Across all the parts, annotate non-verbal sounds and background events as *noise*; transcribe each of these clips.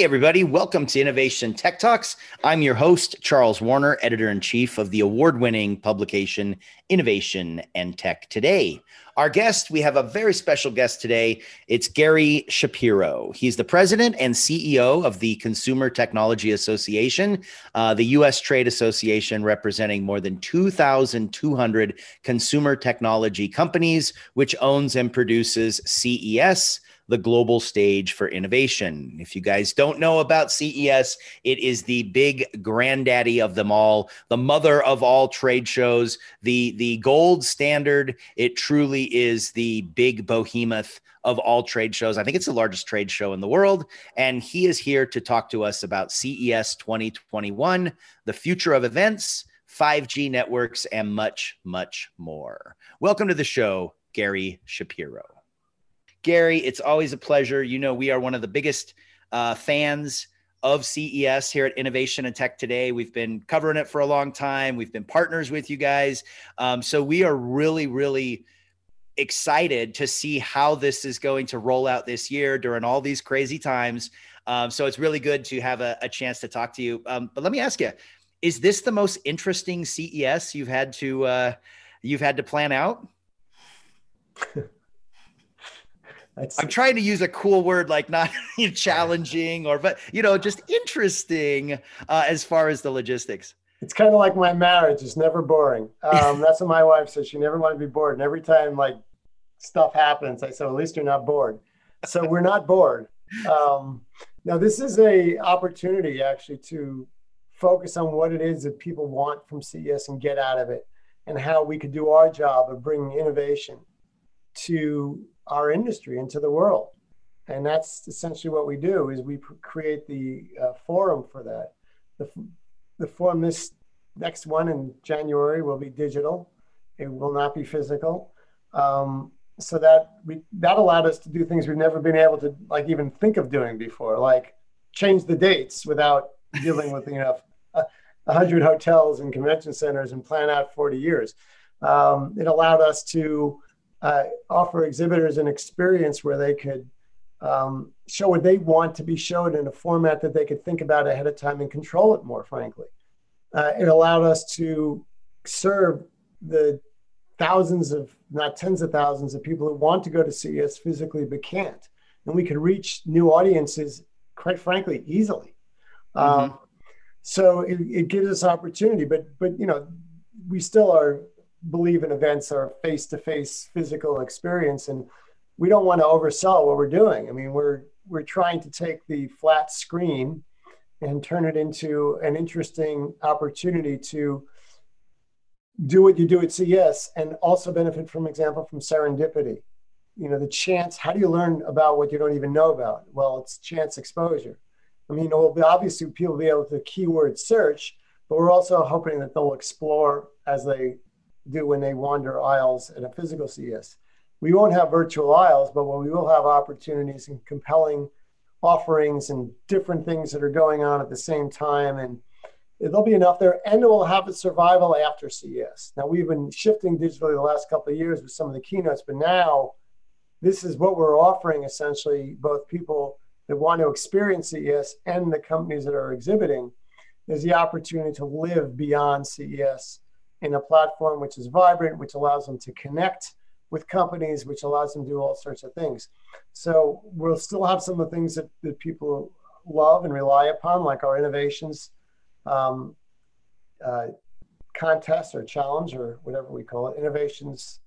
Hey, everybody, welcome to Innovation Tech Talks. I'm your host, Charles Warner, editor in chief of the award winning publication Innovation and Tech Today. Our guest, we have a very special guest today. It's Gary Shapiro. He's the president and CEO of the Consumer Technology Association, uh, the U.S. Trade Association, representing more than 2,200 consumer technology companies, which owns and produces CES the global stage for innovation. If you guys don't know about CES, it is the big granddaddy of them all, the mother of all trade shows, the the gold standard. It truly is the big behemoth of all trade shows. I think it's the largest trade show in the world. And he is here to talk to us about CES 2021, the future of events, 5G networks, and much, much more. Welcome to the show, Gary Shapiro. Gary, it's always a pleasure. You know, we are one of the biggest uh, fans of CES here at Innovation and Tech Today. We've been covering it for a long time. We've been partners with you guys. Um, so we are really, really excited to see how this is going to roll out this year during all these crazy times. Um, so it's really good to have a, a chance to talk to you. Um, but let me ask you: Is this the most interesting CES you've had to uh, you've had to plan out? *laughs* I'm trying to use a cool word like not *laughs* challenging or, but you know, just interesting uh, as far as the logistics. It's kind of like my marriage; it's never boring. *laughs* Um, that's what my wife says. She never wanted to be bored, and every time like stuff happens, I say, "At least you're not bored." So we're not bored. Um, now, this is a opportunity actually to focus on what it is that people want from CES and get out of it, and how we could do our job of bringing innovation to our industry into the world. And that's essentially what we do is we create the uh, forum for that. The, the forum this next one in January will be digital. It will not be physical. Um, so that we that allowed us to do things we've never been able to like even think of doing before, like change the dates without dealing with you know *laughs* hundred hotels and convention centers and plan out 40 years. Um, it allowed us to uh, offer exhibitors an experience where they could um, show what they want to be showed in a format that they could think about ahead of time and control it more, frankly. Uh, it allowed us to serve the thousands of, not tens of thousands of people who want to go to CES physically but can't. And we could reach new audiences, quite frankly, easily. Mm-hmm. Um, so it, it gives us opportunity, but but you know, we still are believe in events are face-to-face physical experience and we don't want to oversell what we're doing i mean we're we're trying to take the flat screen and turn it into an interesting opportunity to do what you do at CES and also benefit from example from serendipity. You know, the chance, how do you learn about what you don't even know about? Well, it's chance exposure. I mean, obviously people will be able to keyword search, but we're also hoping that they'll explore as they do when they wander aisles at a physical CES. We won't have virtual aisles, but we will have opportunities and compelling offerings and different things that are going on at the same time. And there'll be enough there, and we'll have a survival after CES. Now, we've been shifting digitally the last couple of years with some of the keynotes, but now this is what we're offering essentially both people that want to experience CES and the companies that are exhibiting is the opportunity to live beyond CES in a platform which is vibrant, which allows them to connect with companies, which allows them to do all sorts of things. So we'll still have some of the things that, that people love and rely upon, like our innovations um, uh, contest or challenge or whatever we call it, innovations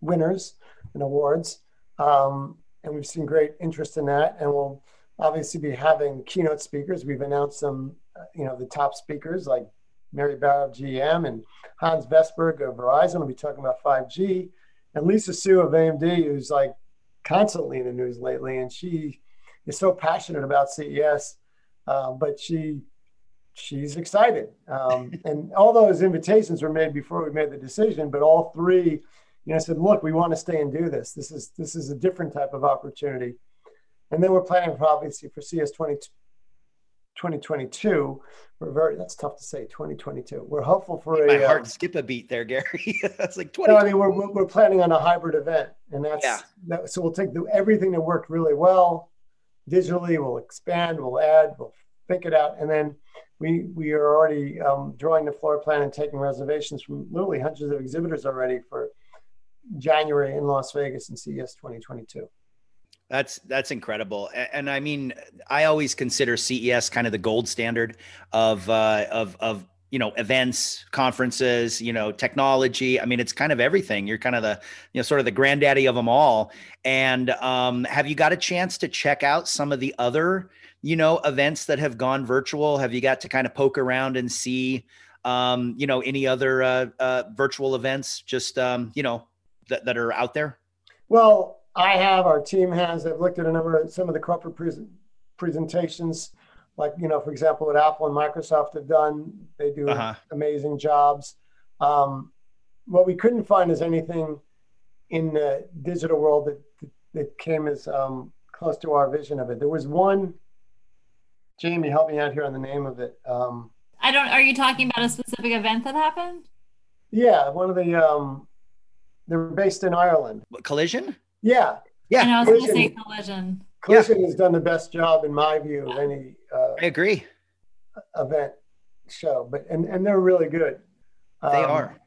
winners and awards. Um, and we've seen great interest in that. And we'll obviously be having keynote speakers. We've announced some, uh, you know, the top speakers like Mary Barra of GM and Hans Vestberg of Verizon will be talking about 5G. And Lisa Su of AMD, who's like constantly in the news lately, and she is so passionate about CES, uh, but she she's excited. Um, *laughs* and all those invitations were made before we made the decision, but all three, you know, said, look, we want to stay and do this. This is this is a different type of opportunity. And then we're planning for obviously for CS 20, 2022. We're very, that's tough to say, 2022. We're hopeful for My a. My heart um, skip a beat there, *laughs* Gary. that's like 20. No, I mean, we're, we're planning on a hybrid event. And that's, yeah. that, so we'll take the, everything that worked really well digitally. We'll expand, we'll add, we'll think it out, and then we we are already um, drawing the floor plan and taking reservations from literally hundreds of exhibitors already for January in Las Vegas and CES 2022. That's that's incredible, and, and, I mean, I always consider CES kind of the gold standard of uh, of of you know events, conferences, you know, technology. I mean, it's kind of everything. You're kind of the you know sort of the granddaddy of them all. And um, have you got a chance to check out some of the other you know events that have gone virtual? Have you got to kind of poke around and see um, you know any other uh, uh, virtual events? Just um, you know that that are out there. Well, I have, our team has, I've looked at a number of some of the corporate pre- presentations, like, you know, for example, what Apple and Microsoft have done. They do uh-huh. amazing jobs. Um, what we couldn't find is anything in the digital world that, that came as um, close to our vision of it. There was one, Jamie, help me out here on the name of it. Um, I don't, are you talking about a specific event that happened? Yeah, one of the, um, they're based in Ireland. Collision? Yeah. Yeah. And I was going to say collision. Collision yeah. has done the best job, in my view, of any. Uh, I agree. Event show, but and and they're really good. They um, are.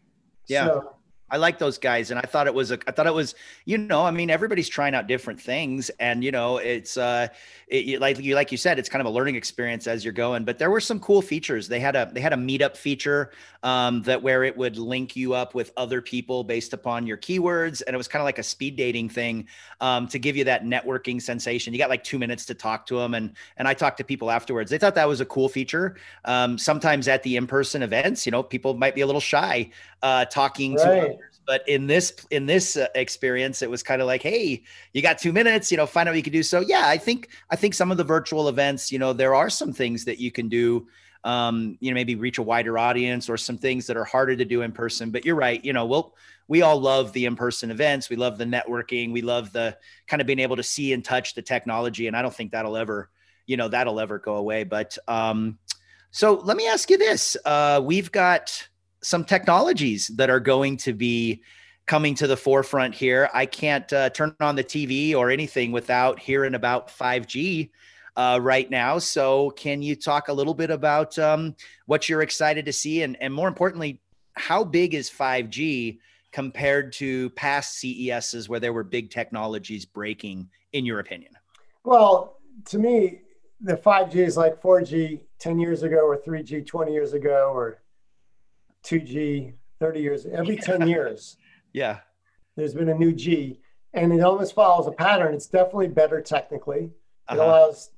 Yeah. So, I like those guys, and I thought it was a. I thought it was, you know, I mean, everybody's trying out different things, and you know, it's uh, it, like you like you said, it's kind of a learning experience as you're going. But there were some cool features. They had a they had a meetup feature um, that where it would link you up with other people based upon your keywords, and it was kind of like a speed dating thing um, to give you that networking sensation. You got like two minutes to talk to them, and and I talked to people afterwards. They thought that was a cool feature. Um, sometimes at the in person events, you know, people might be a little shy uh, talking right. to. But in this in this uh, experience, it was kind of like, hey, you got two minutes, you know, find out what you can do. So yeah, I think I think some of the virtual events, you know, there are some things that you can do. Um, you know, maybe reach a wider audience or some things that are harder to do in person. But you're right. You know, we'll we all love the in-person events. We love the networking. We love the kind of being able to see and touch the technology. And I don't think that'll ever, you know, that'll ever go away. But um, so let me ask you this: uh, We've got some technologies that are going to be coming to the forefront here. I can't uh, turn on the TV or anything without hearing about 5G uh, right now. So, can you talk a little bit about um, what you're excited to see, and, and more importantly, how big is 5G compared to past CESs where there were big technologies breaking, in your opinion? Well, to me, the 5G is like 4G 10 years ago, or 3G 20 years ago, or 2G 30 years, every 10 years. Yeah. There's been a new G and it almost follows a pattern. It's definitely better technically. It uh-huh. allows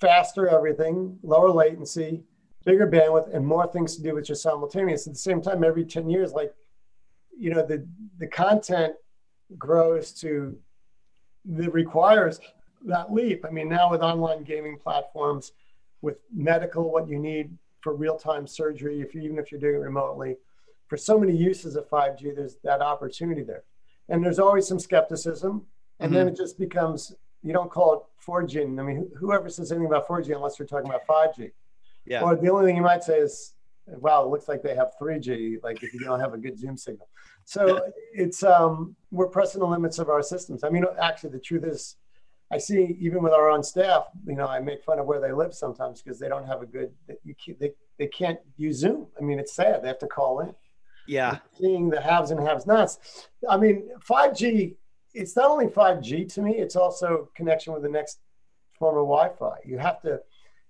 faster everything, lower latency, bigger bandwidth, and more things to do with your simultaneous. At the same time, every 10 years, like, you know, the, the content grows to, that requires that leap. I mean, now with online gaming platforms, with medical, what you need for real-time surgery, if you, even if you're doing it remotely. For so many uses of 5G, there's that opportunity there. And there's always some skepticism. And mm-hmm. then it just becomes, you don't call it 4G. I mean, whoever says anything about 4G unless you're talking about 5G. Yeah. Or the only thing you might say is, wow, it looks like they have 3G, like if you don't have a good Zoom signal. So it's, um, we're pressing the limits of our systems. I mean, actually, the truth is, I see even with our own staff, you know, I make fun of where they live sometimes because they don't have a good, you can't, they, they can't use Zoom. I mean, it's sad. They have to call in. Yeah. seeing the haves and haves nots. I mean, 5G, it's not only 5G to me, it's also connection with the next form of Wi-Fi. You have to,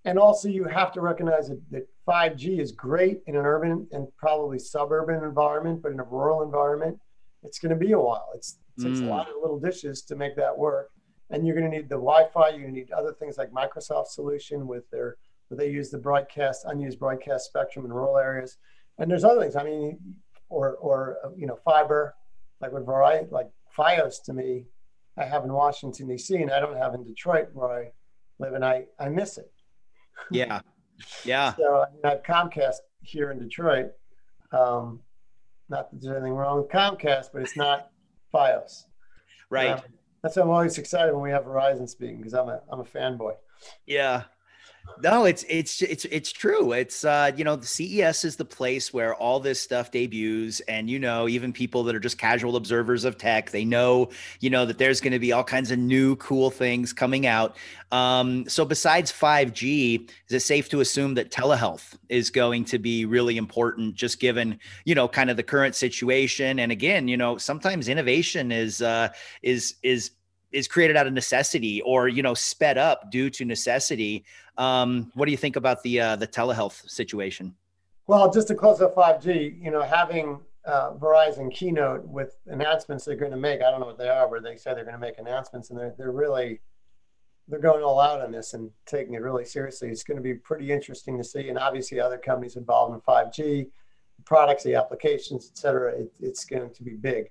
and also you have to recognize that, that 5G is great in an urban and probably suburban environment, but in a rural environment, it's going to be a while. It's, it takes mm. a lot of little dishes to make that work and you're going to need the Wi-Fi. You're going to need other things like Microsoft solution with their where they use the broadcast unused broadcast spectrum in rural areas, and there's other things. I mean, or or you know fiber, like with Verizon, like FiOS to me, I have in Washington D.C. and I don't have in Detroit where I live, and I I miss it. Yeah, *laughs* yeah. so I, mean, I have Comcast here in Detroit. Um, not that there's anything wrong with Comcast, but it's not FiOS. Right. Um, that's why I'm always excited when we have Verizon speaking because I'm a I'm a fanboy. Yeah. No, it's it's it's it's true. It's uh, you know, the CES is the place where all this stuff debuts, and you know, even people that are just casual observers of tech, they know, you know, that there's going to be all kinds of new cool things coming out. Um, so besides 5G, is it safe to assume that telehealth is going to be really important, just given you know, kind of the current situation? And again, you know, sometimes innovation is uh, is is is created out of necessity or you know sped up due to necessity. Um, what do you think about the uh, the telehealth situation? Well, just to close up 5G, you know, having uh, Verizon keynote with announcements they're going to make. I don't know what they are, but they say they're going to make announcements, and they're they're really they're going all out on this and taking it really seriously. It's going to be pretty interesting to see, and obviously other companies involved in 5G products, the applications, et cetera, it, it's going to be big.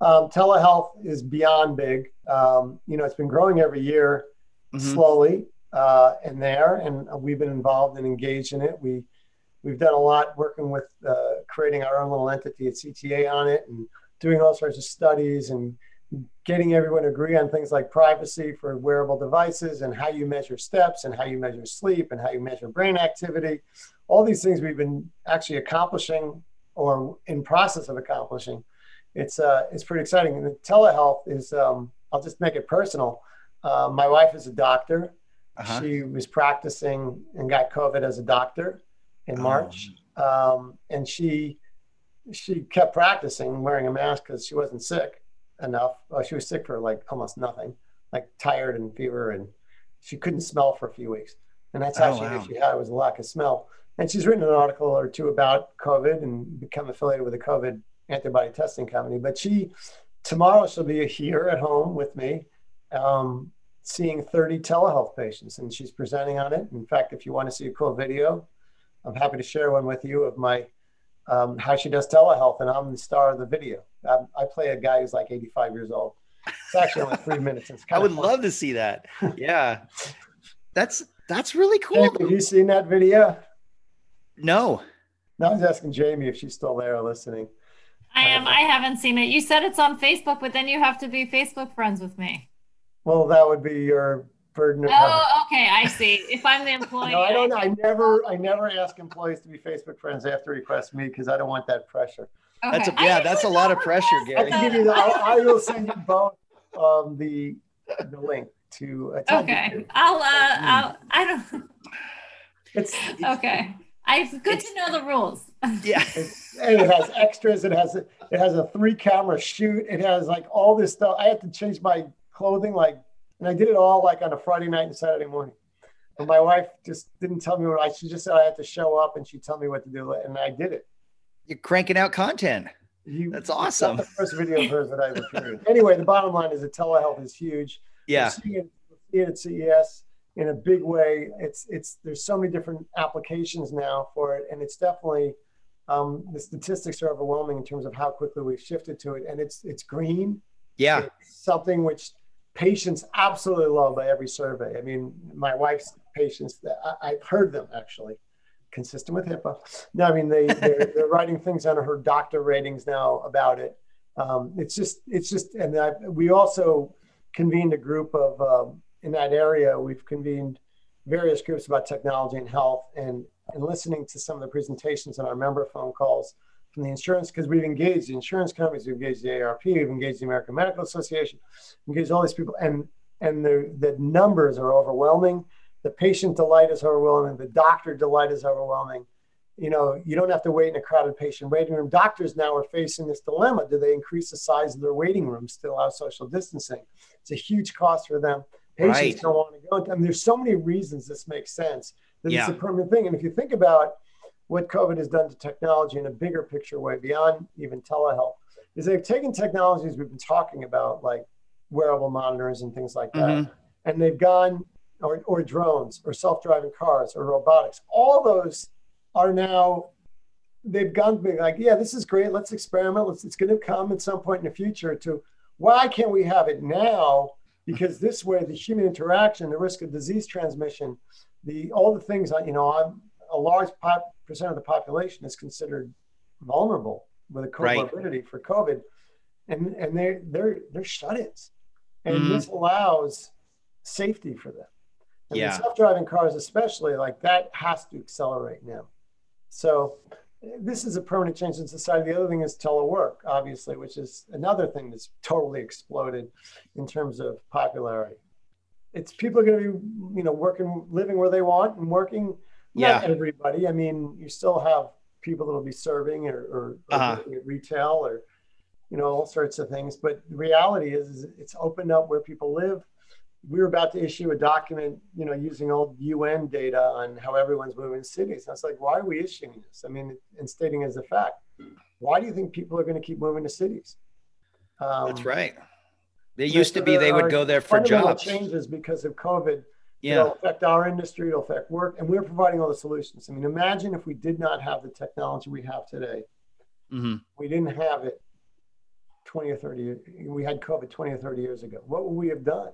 Um, telehealth is beyond big. Um, you know, it's been growing every year mm-hmm. slowly uh, and there, and we've been involved and engaged in it. We we've done a lot working with uh, creating our own little entity at CTA on it and doing all sorts of studies and getting everyone to agree on things like privacy for wearable devices and how you measure steps and how you measure sleep and how you measure brain activity all these things we've been actually accomplishing or in process of accomplishing. It's uh, it's pretty exciting. And the telehealth is um, I'll just make it personal. Uh, my wife is a doctor. Uh-huh. She was practicing and got COVID as a doctor in oh. March, oh. um, and she she kept practicing wearing a mask because she wasn't sick enough. Well, she was sick for like almost nothing, like tired and fever, and she couldn't smell for a few weeks. And that's how oh, she wow. knew she had it was a lack of smell and she's written an article or two about COVID and become affiliated with a COVID antibody testing company. But she, tomorrow, she'll be here at home with me, um, seeing 30 telehealth patients, and she's presenting on it. In fact, if you want to see a cool video, I'm happy to share one with you of my um, how she does telehealth, and I'm the star of the video. I, I play a guy who's like 85 years old. It's actually only three *laughs* minutes. I would love to see that. Yeah, *laughs* that's that's really cool. Have you seen that video? No. No, I was asking Jamie if she's still there listening. I am. I haven't seen it. You said it's on Facebook, but then you have to be Facebook friends with me. Well, that would be your burden. Of oh, okay. I see. If I'm the employee. *laughs* no, I don't. I never. I never ask employees to be Facebook friends. They have to request me because I don't want that pressure. Okay. That's a, yeah. That's a lot of pressure, Gary. I, give you the, I, I will send you both um, the the link to. Okay. I'll. Uh, I'll. I don't. It's, it's *laughs* okay. I good it's, to know the rules. *laughs* Yeah, and it has extras. It has a, it has a three camera shoot. It has like all this stuff. I had to change my clothing like, and I did it all like on a Friday night and Saturday morning. And my wife just didn't tell me what I. She just said I had to show up, and she'd tell me what to do, and I did it. You're cranking out content. You, That's awesome. the first video of hers that I ever *laughs* created. Anyway, the bottom line is that telehealth is huge. Yeah. We're seeing it, we're seeing it at CES in a big way. It's it's there's so many different applications now for it, and it's definitely um, the statistics are overwhelming in terms of how quickly we've shifted to it, and it's it's green. Yeah, it's something which patients absolutely love by every survey. I mean, my wife's patients, I, have heard them actually, consistent with HIPAA. No, I mean they *laughs* they're, they're writing things under her doctor ratings now about it. Um, it's just it's just, and I, we also convened a group of um, in that area, we've convened various groups about technology and health and, and listening to some of the presentations and our member phone calls from the insurance, because we've engaged the insurance companies, we've engaged the AARP, we've engaged the American Medical Association, engaged all these people, and and the, the numbers are overwhelming. The patient delight is overwhelming. The doctor delight is overwhelming. You know, you don't have to wait in a crowded patient waiting room. Doctors now are facing this dilemma. Do they increase the size of their waiting rooms to allow social distancing? It's a huge cost for them. Patients right. don't want to go. I mean, there's so many reasons this makes sense that yeah. it's a permanent thing. And if you think about what COVID has done to technology in a bigger picture way, beyond even telehealth, is they've taken technologies we've been talking about, like wearable monitors and things like that, mm-hmm. and they've gone, or, or drones, or self-driving cars, or robotics. All those are now they've gone big like yeah this is great let's experiment let's, it's going to come at some point in the future to why can't we have it now because this way the human interaction, the risk of disease transmission, the all the things you know, I'm, a large pop, percent of the population is considered vulnerable with a comorbidity right. for COVID, and and they they're they're shut-ins, and mm-hmm. this allows safety for them. And yeah. self-driving cars, especially, like that has to accelerate now. So this is a permanent change in society. The other thing is telework, obviously, which is another thing that's totally exploded in terms of popularity. It's people are going to be, you know, working, living where they want and working. Yeah. Not everybody. I mean, you still have people that will be serving or, or, or uh-huh. at retail or, you know, all sorts of things. But the reality is, is it's opened up where people live we were about to issue a document, you know, using old UN data on how everyone's moving to cities. And I was like, why are we issuing this? I mean, and stating as a fact, why do you think people are going to keep moving to cities? Um, That's right. They used to be they would go there for jobs. Changes because of COVID. Yeah. It'll affect our industry. It'll affect work, and we're providing all the solutions. I mean, imagine if we did not have the technology we have today. Mm-hmm. We didn't have it 20 or 30. years. We had COVID 20 or 30 years ago. What would we have done?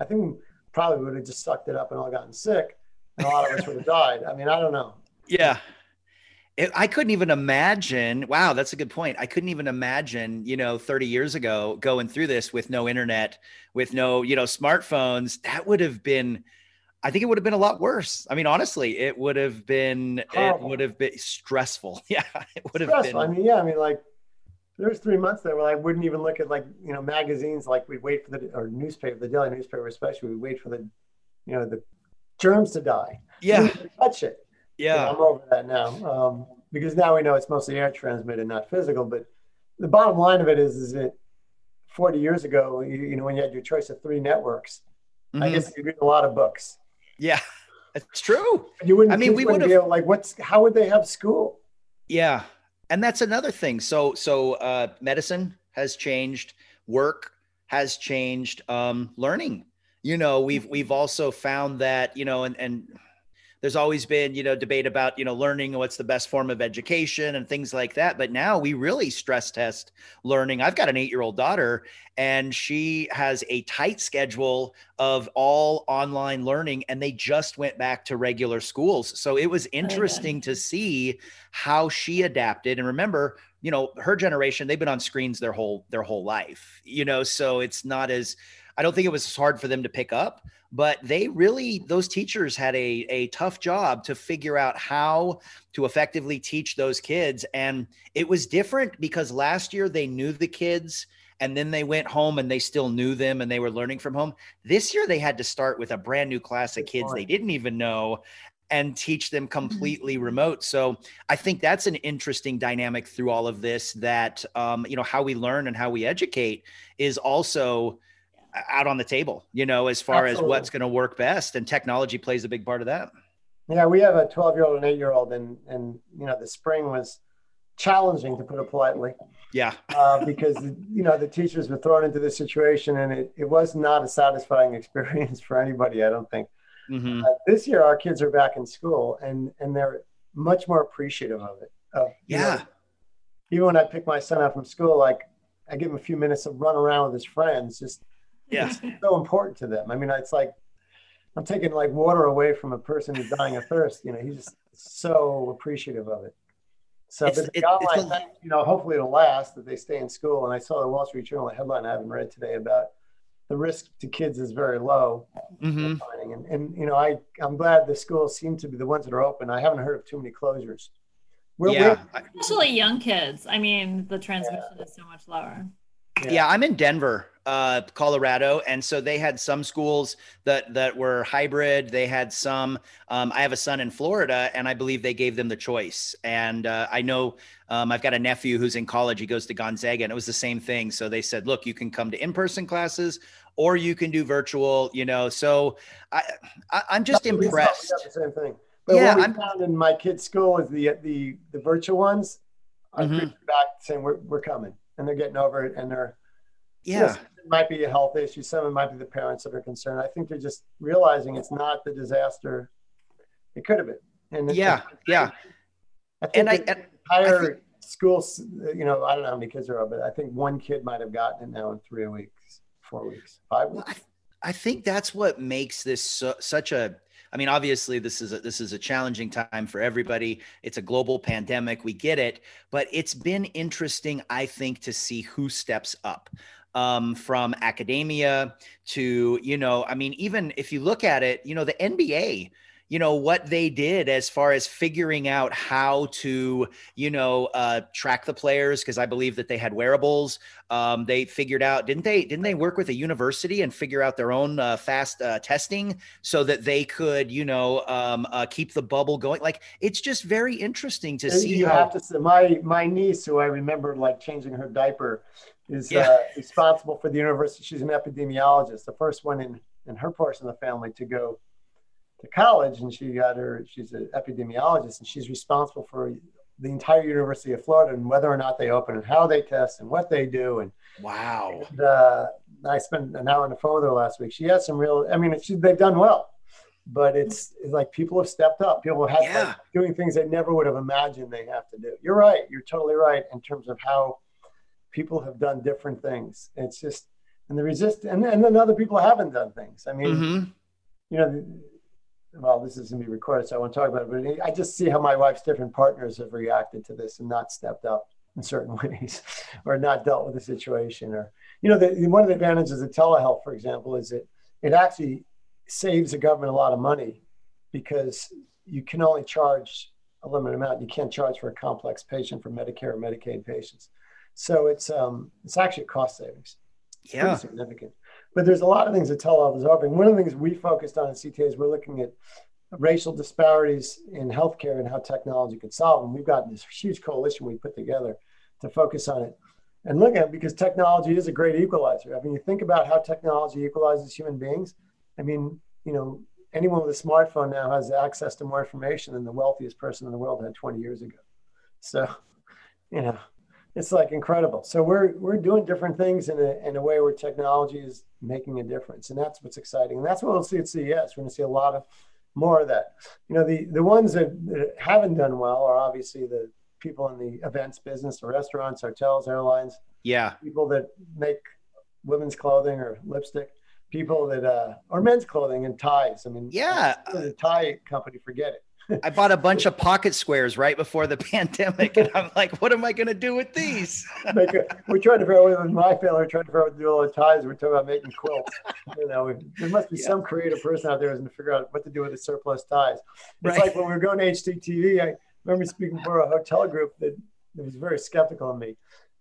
I think we probably would have just sucked it up and all gotten sick, and a lot of us would have died. I mean, I don't know. Yeah. It, I couldn't even imagine. Wow, that's a good point. I couldn't even imagine, you know, 30 years ago going through this with no internet, with no, you know, smartphones. That would have been, I think it would have been a lot worse. I mean, honestly, it would have been, Horrible. it would have been stressful. *laughs* Yeah, it would have been. I mean, yeah, I mean, like there was three months there where I wouldn't even look at like you know magazines like we'd wait for the or newspaper the daily newspaper especially we'd wait for the you know the germs to die. Yeah. Touch it. Yeah. I'm over that now um, because now we know it's mostly air transmitted not physical but the bottom line of it is is that 40 years ago you, you know when you had your choice of three networks mm-hmm. I guess you read a lot of books. Yeah it's true. You wouldn't I mean we would have like what's how would they have school? Yeah and that's another thing. So so uh, medicine has changed, work has changed, um, learning. You know, we've we've also found that you know, and and there's always been you know debate about you know learning what's the best form of education and things like that but now we really stress test learning. I've got an eight year old daughter and she has a tight schedule of all online learning and they just went back to regular schools. So it was oh, interesting to see how she adapted. And remember you know her generation they've been on screens their whole their whole life you know so it's not as i don't think it was hard for them to pick up but they really those teachers had a, a tough job to figure out how to effectively teach those kids. And it was different because last year they knew the kids and then they went home and they still knew them and they were learning from home. This year they had to start with a brand new class of kids they didn't even know and teach them mm-hmm. completely remote. So i think that's an interesting dynamic through all of this that um, you know how we learn and how we educate is also out on the table, you know, as far Absolutely. as what's going to work best. And technology plays a big part of that. Yeah, we have a 12 year old and eight year old, and, and, you know, the spring was challenging to put it politely. Yeah. uh, because, you know, the teachers were thrown into this situation and it, it was not a satisfying *laughs* experience for anybody, I don't think. Mm-hmm. Uh, this year, our kids are back in school and, and they're much more appreciative of it. Uh, yeah. Know, even when I pick my son up from school, like I give him a few minutes to run around with his friends, just yeah. It's so important to them. I mean, it's like I'm taking like water away from a person who's dying of thirst. You know, he's just so appreciative of it. So, it's, but it, a, you know, hopefully it'll last that they stay in school. And I saw the Wall Street Journal headline I haven't read today about the risk to kids is very low. Mm-hmm. And, and, you know, I, I'm glad the schools seem to be the ones that are open. I haven't heard of too many closures. We're, yeah. Especially young kids. I mean, the transmission yeah. is so much lower. Yeah. yeah, I'm in Denver, uh, Colorado, and so they had some schools that that were hybrid. They had some. Um, I have a son in Florida, and I believe they gave them the choice. And uh, I know um, I've got a nephew who's in college. He goes to Gonzaga, and it was the same thing. So they said, "Look, you can come to in-person classes, or you can do virtual." You know, so I, I am just That's impressed. The same thing. But yeah, what we I'm, found in my kid's school is the the the virtual ones are mm-hmm. back saying we're we're coming and they're getting over it and they're yeah. yes, it might be a health issue. Some of it might be the parents that are concerned. I think they're just realizing it's not the disaster it could have been. And yeah yeah. I think and i entire I think, schools you know i don't know how many kids there are but i think one kid might have gotten it now in three weeks four weeks five weeks well, I, I think that's what makes this so, such a I mean, obviously, this is a, this is a challenging time for everybody. It's a global pandemic. We get it, but it's been interesting, I think, to see who steps up. um, from academia to, you know, I mean, even if you look at it, you know, the NBA you know what they did as far as figuring out how to you know uh, track the players because i believe that they had wearables um, they figured out didn't they didn't they work with a university and figure out their own uh, fast uh, testing so that they could you know um, uh, keep the bubble going like it's just very interesting to see you how- have to say my my niece who i remember like changing her diaper is yeah. Uh, responsible for the university she's an epidemiologist the first one in in her portion of the family to go to college and she got her she's an epidemiologist and she's responsible for the entire university of florida and whether or not they open and how they test and what they do and wow. And, uh, i spent an hour on the phone with her last week. She has some real i mean she, they've done well but it's, it's, like people have stepped up. People have yeah. like, doing things they never would have imagined they have to do. You're right. You're totally right in terms of how people have done different things. It's just and the resist and, and then other people haven't done things. I mean mm-hmm. you know well, this is going to be recorded, so I won't talk about it, but I just see how my wife's different partners have reacted to this and not stepped up in certain *laughs* ways or not dealt with the situation. Or, you know, the, one of the advantages of telehealth, for example, is that it actually saves the government a lot of money because you can only charge a limited amount. You can't charge for a complex patient for Medicare or Medicaid patients. So it's um, it's actually a cost savings. It's yeah. significant. But there's a lot of things that telehealth is offering. One of the things we focused on at CTA is we're looking at racial disparities in healthcare and how technology could solve them. We've got this huge coalition we put together to focus on it and look at it because technology is a great equalizer. I mean, you think about how technology equalizes human beings. I mean, you know, anyone with a smartphone now has access to more information than the wealthiest person in the world had 20 years ago. So, you know, it's like incredible. So we're we're doing different things in a in a way where technology is making a difference, and that's what's exciting. And that's what we'll see at CES. We're going to see a lot of more of that. You know, the the ones that, that haven't done well are obviously the people in the events business, the restaurants, hotels, airlines. Yeah, people that make women's clothing or lipstick. People that uh, or men's clothing and ties. I mean, yeah, the tie company, forget it I bought a bunch of pocket squares right before the *laughs* pandemic, and I'm like, what am I going to do with these? *laughs* we're trying to figure out with my family. We're trying to figure out what to do all the ties. We're talking about making quilts. You know, there must be yeah. some creative person out there who's going to figure out what to do with the surplus ties. It's right. like when we were going to HDTV, I remember speaking for a hotel group that, that was very skeptical of me,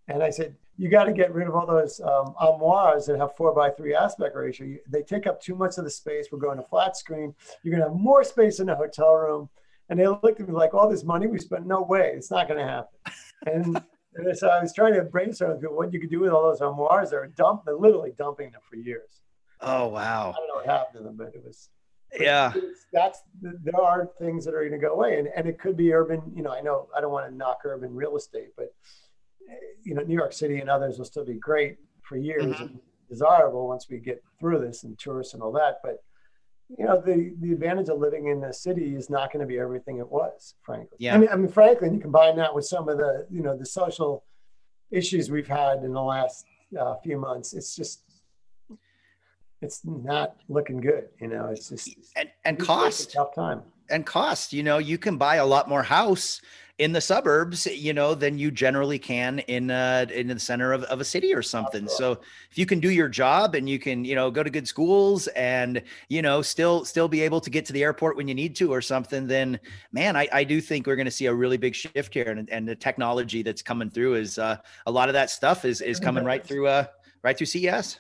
and I said, you got to get rid of all those um, armoires that have four by three aspect ratio. You, they take up too much of the space. We're going to flat screen. You're going to have more space in the hotel room. And they looked at me like, all this money we spent, no way, it's not going to happen. And, and, so I was trying to brainstorm with people what you could do with all those armoires. They're dump, they're literally dumping them for years. Oh wow! I don't know what happened to them, but it was. Yeah, that's there are things that are going to go away, and and it could be urban. You know, I know I don't want to knock urban real estate, but you know, New York City and others will still be great for years mm-hmm. and desirable once we get through this and tourists and all that. But you know, the the advantage of living in the city is not going to be everything it was, frankly. Yeah. I mean, I mean, frankly, and you combine that with some of the you know the social issues we've had in the last uh, few months. It's just it's not looking good. You know, it's just and and cost tough time and cost. You know, you can buy a lot more house in the suburbs, you know, than you generally can in uh in the center of, of a city or something. So if you can do your job and you can, you know, go to good schools and you know still still be able to get to the airport when you need to or something, then man, I, I do think we're going to see a really big shift here. And, and the technology that's coming through is uh, a lot of that stuff is is coming right through uh right through CES.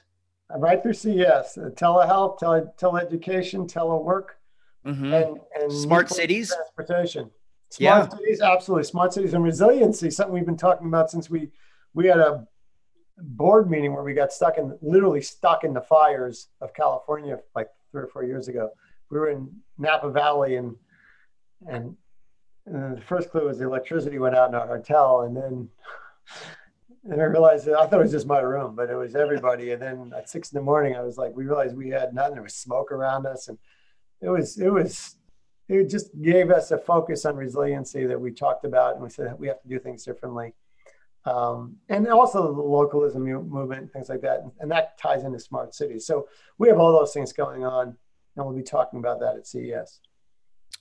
Right through CES, uh, telehealth, tele teleeducation, telework, mm-hmm. and, and smart cities, transportation. Smart yeah. cities, absolutely. Smart cities and resiliency, something we've been talking about since we we had a board meeting where we got stuck in literally stuck in the fires of California like three or four years ago. We were in Napa Valley and and, and the first clue was the electricity went out in our hotel and then and I realized that I thought it was just my room, but it was everybody. And then at six in the morning, I was like, we realized we had nothing. There was smoke around us, and it was it was it just gave us a focus on resiliency that we talked about, and we said we have to do things differently. Um, and also the localism movement, things like that, and that ties into smart cities. So we have all those things going on, and we'll be talking about that at CES.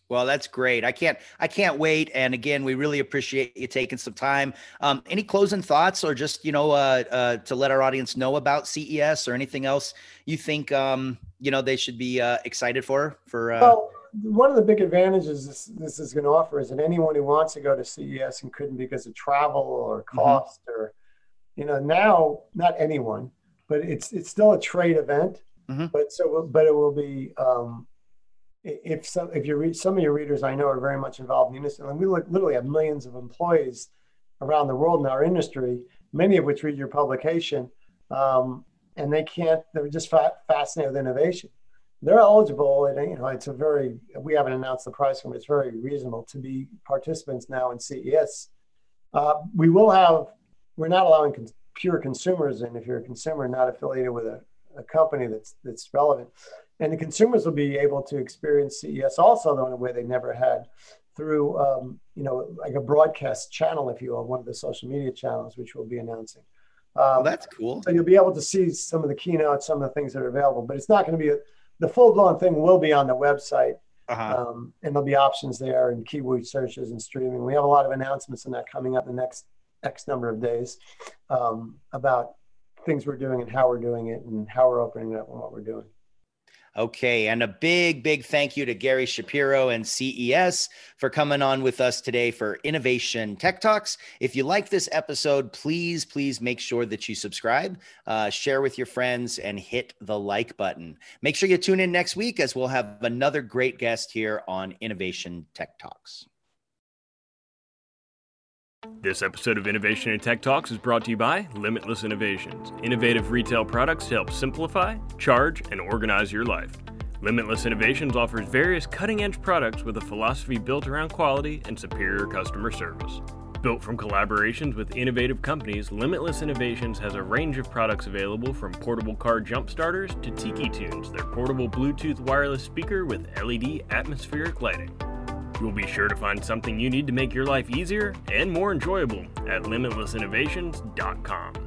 Well, that's great. I can't I can't wait. And again, we really appreciate you taking some time. Um, any closing thoughts, or just you know uh, uh, to let our audience know about CES or anything else you think um, you know they should be uh, excited for? For uh... well, one of the big advantages this, this is going to offer is that anyone who wants to go to CES and couldn't because of travel or mm-hmm. cost mm-hmm. or you know now not anyone, but it's it's still a trade event. Mm-hmm. But so but it will be. Um, if some if you read some of your readers I know are very much involved in the industry, and we literally have millions of employees around the world in our industry, many of which read your publication, um, and they can't. They're just fa- fascinated with innovation. They're eligible, and you know it's a very. We haven't announced the price but. It's very reasonable to be participants now in CES. Uh, we will have. We're not allowing con- pure consumers in if you're a consumer not affiliated with a, a company that's that's relevant and the consumers will be able to experience CES also though in a way they never had through um, you know like a broadcast channel, if you will, one of the social media channels, which we'll be announcing. Um, that's cool. So you'll be able to see some of the keynotes, some of the things that are available, but it's not going to be a, the full blown thing. Will be on the website, uh-huh. um, and there'll be options there and keyword searches and streaming. We have a lot of announcements on that coming up in the next X number of days um, about things we're doing and how we're doing it and how we're opening it up and what we're doing. Okay. And a big, big thank you to Gary Shapiro and CES for coming on with us today for Innovation Tech Talks. If you like this episode, please, please make sure that you subscribe, uh, share with your friends, and hit the like button. Make sure you tune in next week as we'll have another great guest here on Innovation Tech Talks. This episode of Innovation and Tech Talks is brought to you by Limitless Innovations, innovative retail products to help simplify, charge, and organize your life. Limitless Innovations offers various cutting edge products with a philosophy built around quality and superior customer service. Built from collaborations with innovative companies, Limitless Innovations has a range of products available from portable car jump starters to Tiki Tunes, their portable Bluetooth wireless speaker with LED atmospheric lighting. You'll be sure to find something you need to make your life easier and more enjoyable at limitlessinnovations.com.